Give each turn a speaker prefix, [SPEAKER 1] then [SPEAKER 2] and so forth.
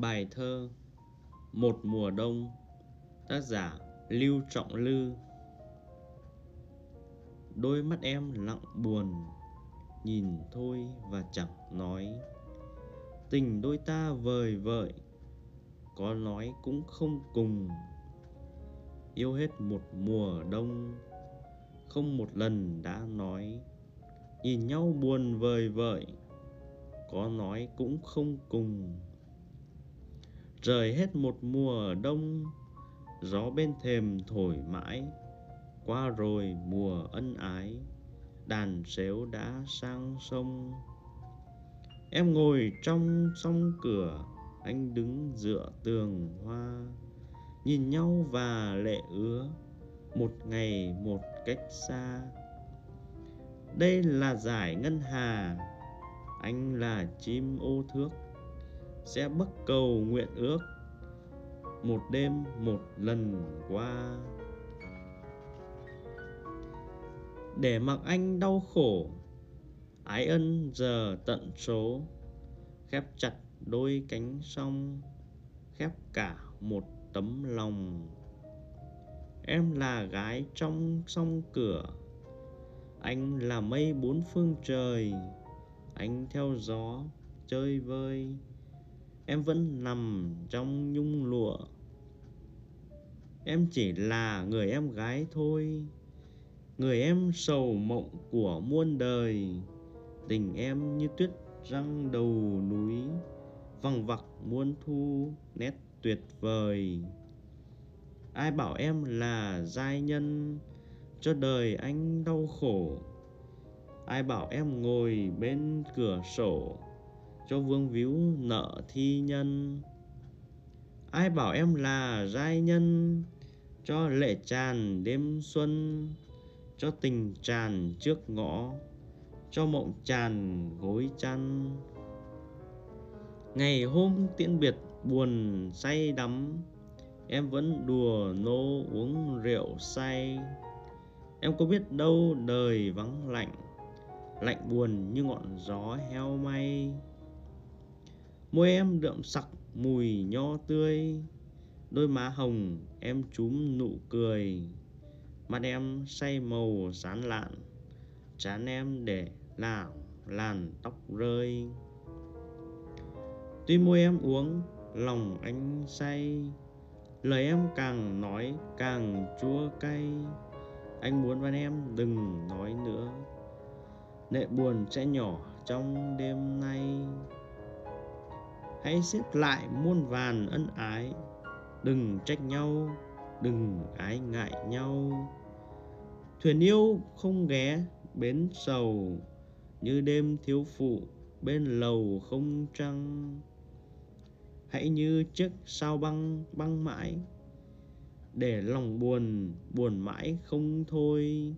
[SPEAKER 1] Bài thơ Một mùa đông, Tác giả Lưu Trọng Lư. Đôi mắt em lặng buồn, Nhìn thôi và chẳng nói. Tình đôi ta vời vợi, Có nói cũng không cùng. Yêu hết một mùa đông, Không một lần đã nói. Nhìn nhau buồn vời vợi, Có nói cũng không cùng. Rời hết một mùa đông, Gió bên thềm thổi mãi. Qua rồi mùa ân ái, Đàn xếu đã sang sông. Em ngồi trong song cửa, Anh đứng dựa tường hoa. Nhìn nhau và lệ ứa, Một ngày một cách xa. Đây là giải ngân hà, Anh là chim ô thước sẽ bất cầu nguyện ước một đêm một lần qua. Để mặc anh đau khổ, ái ân giờ tận số, khép chặt đôi cánh song, khép cả một tấm lòng. Em là gái trong song cửa, anh là mây bốn phương trời, anh theo gió chơi vơi em vẫn nằm trong nhung lụa. Em chỉ là người em gái thôi. Người em sầu mộng của muôn đời. Tình em như tuyết răng đầu núi, vằng vặc muôn thu nét tuyệt vời. Ai bảo em là giai nhân cho đời anh đau khổ? Ai bảo em ngồi bên cửa sổ cho vương víu nợ thi nhân. Ai bảo em là giai nhân cho lệ tràn đêm xuân, cho tình tràn trước ngõ, cho mộng tràn gối chăn. Ngày hôm tiễn biệt buồn say đắm, em vẫn đùa nô uống rượu say. Em có biết đâu đời vắng lạnh lạnh buồn như ngọn gió heo may. Môi em đượm sặc, mùi nho tươi. Đôi má hồng, em chúm nụ cười. Mặt em say màu, sán lạn. Chán em để lảo làn tóc rơi. Tuy môi em uống, lòng anh say. Lời em càng nói càng chua cay. Anh muốn van em đừng nói nữa. Nệ buồn sẽ nhỏ trong đêm nay hãy xếp lại muôn vàn ân ái. Đừng trách nhau, đừng ái ngại nhau. Thuyền yêu không ghé bến sầu, như đêm thiếu phụ bên lầu không trăng. Hãy như chiếc sao băng băng mãi, để lòng buồn buồn mãi không thôi.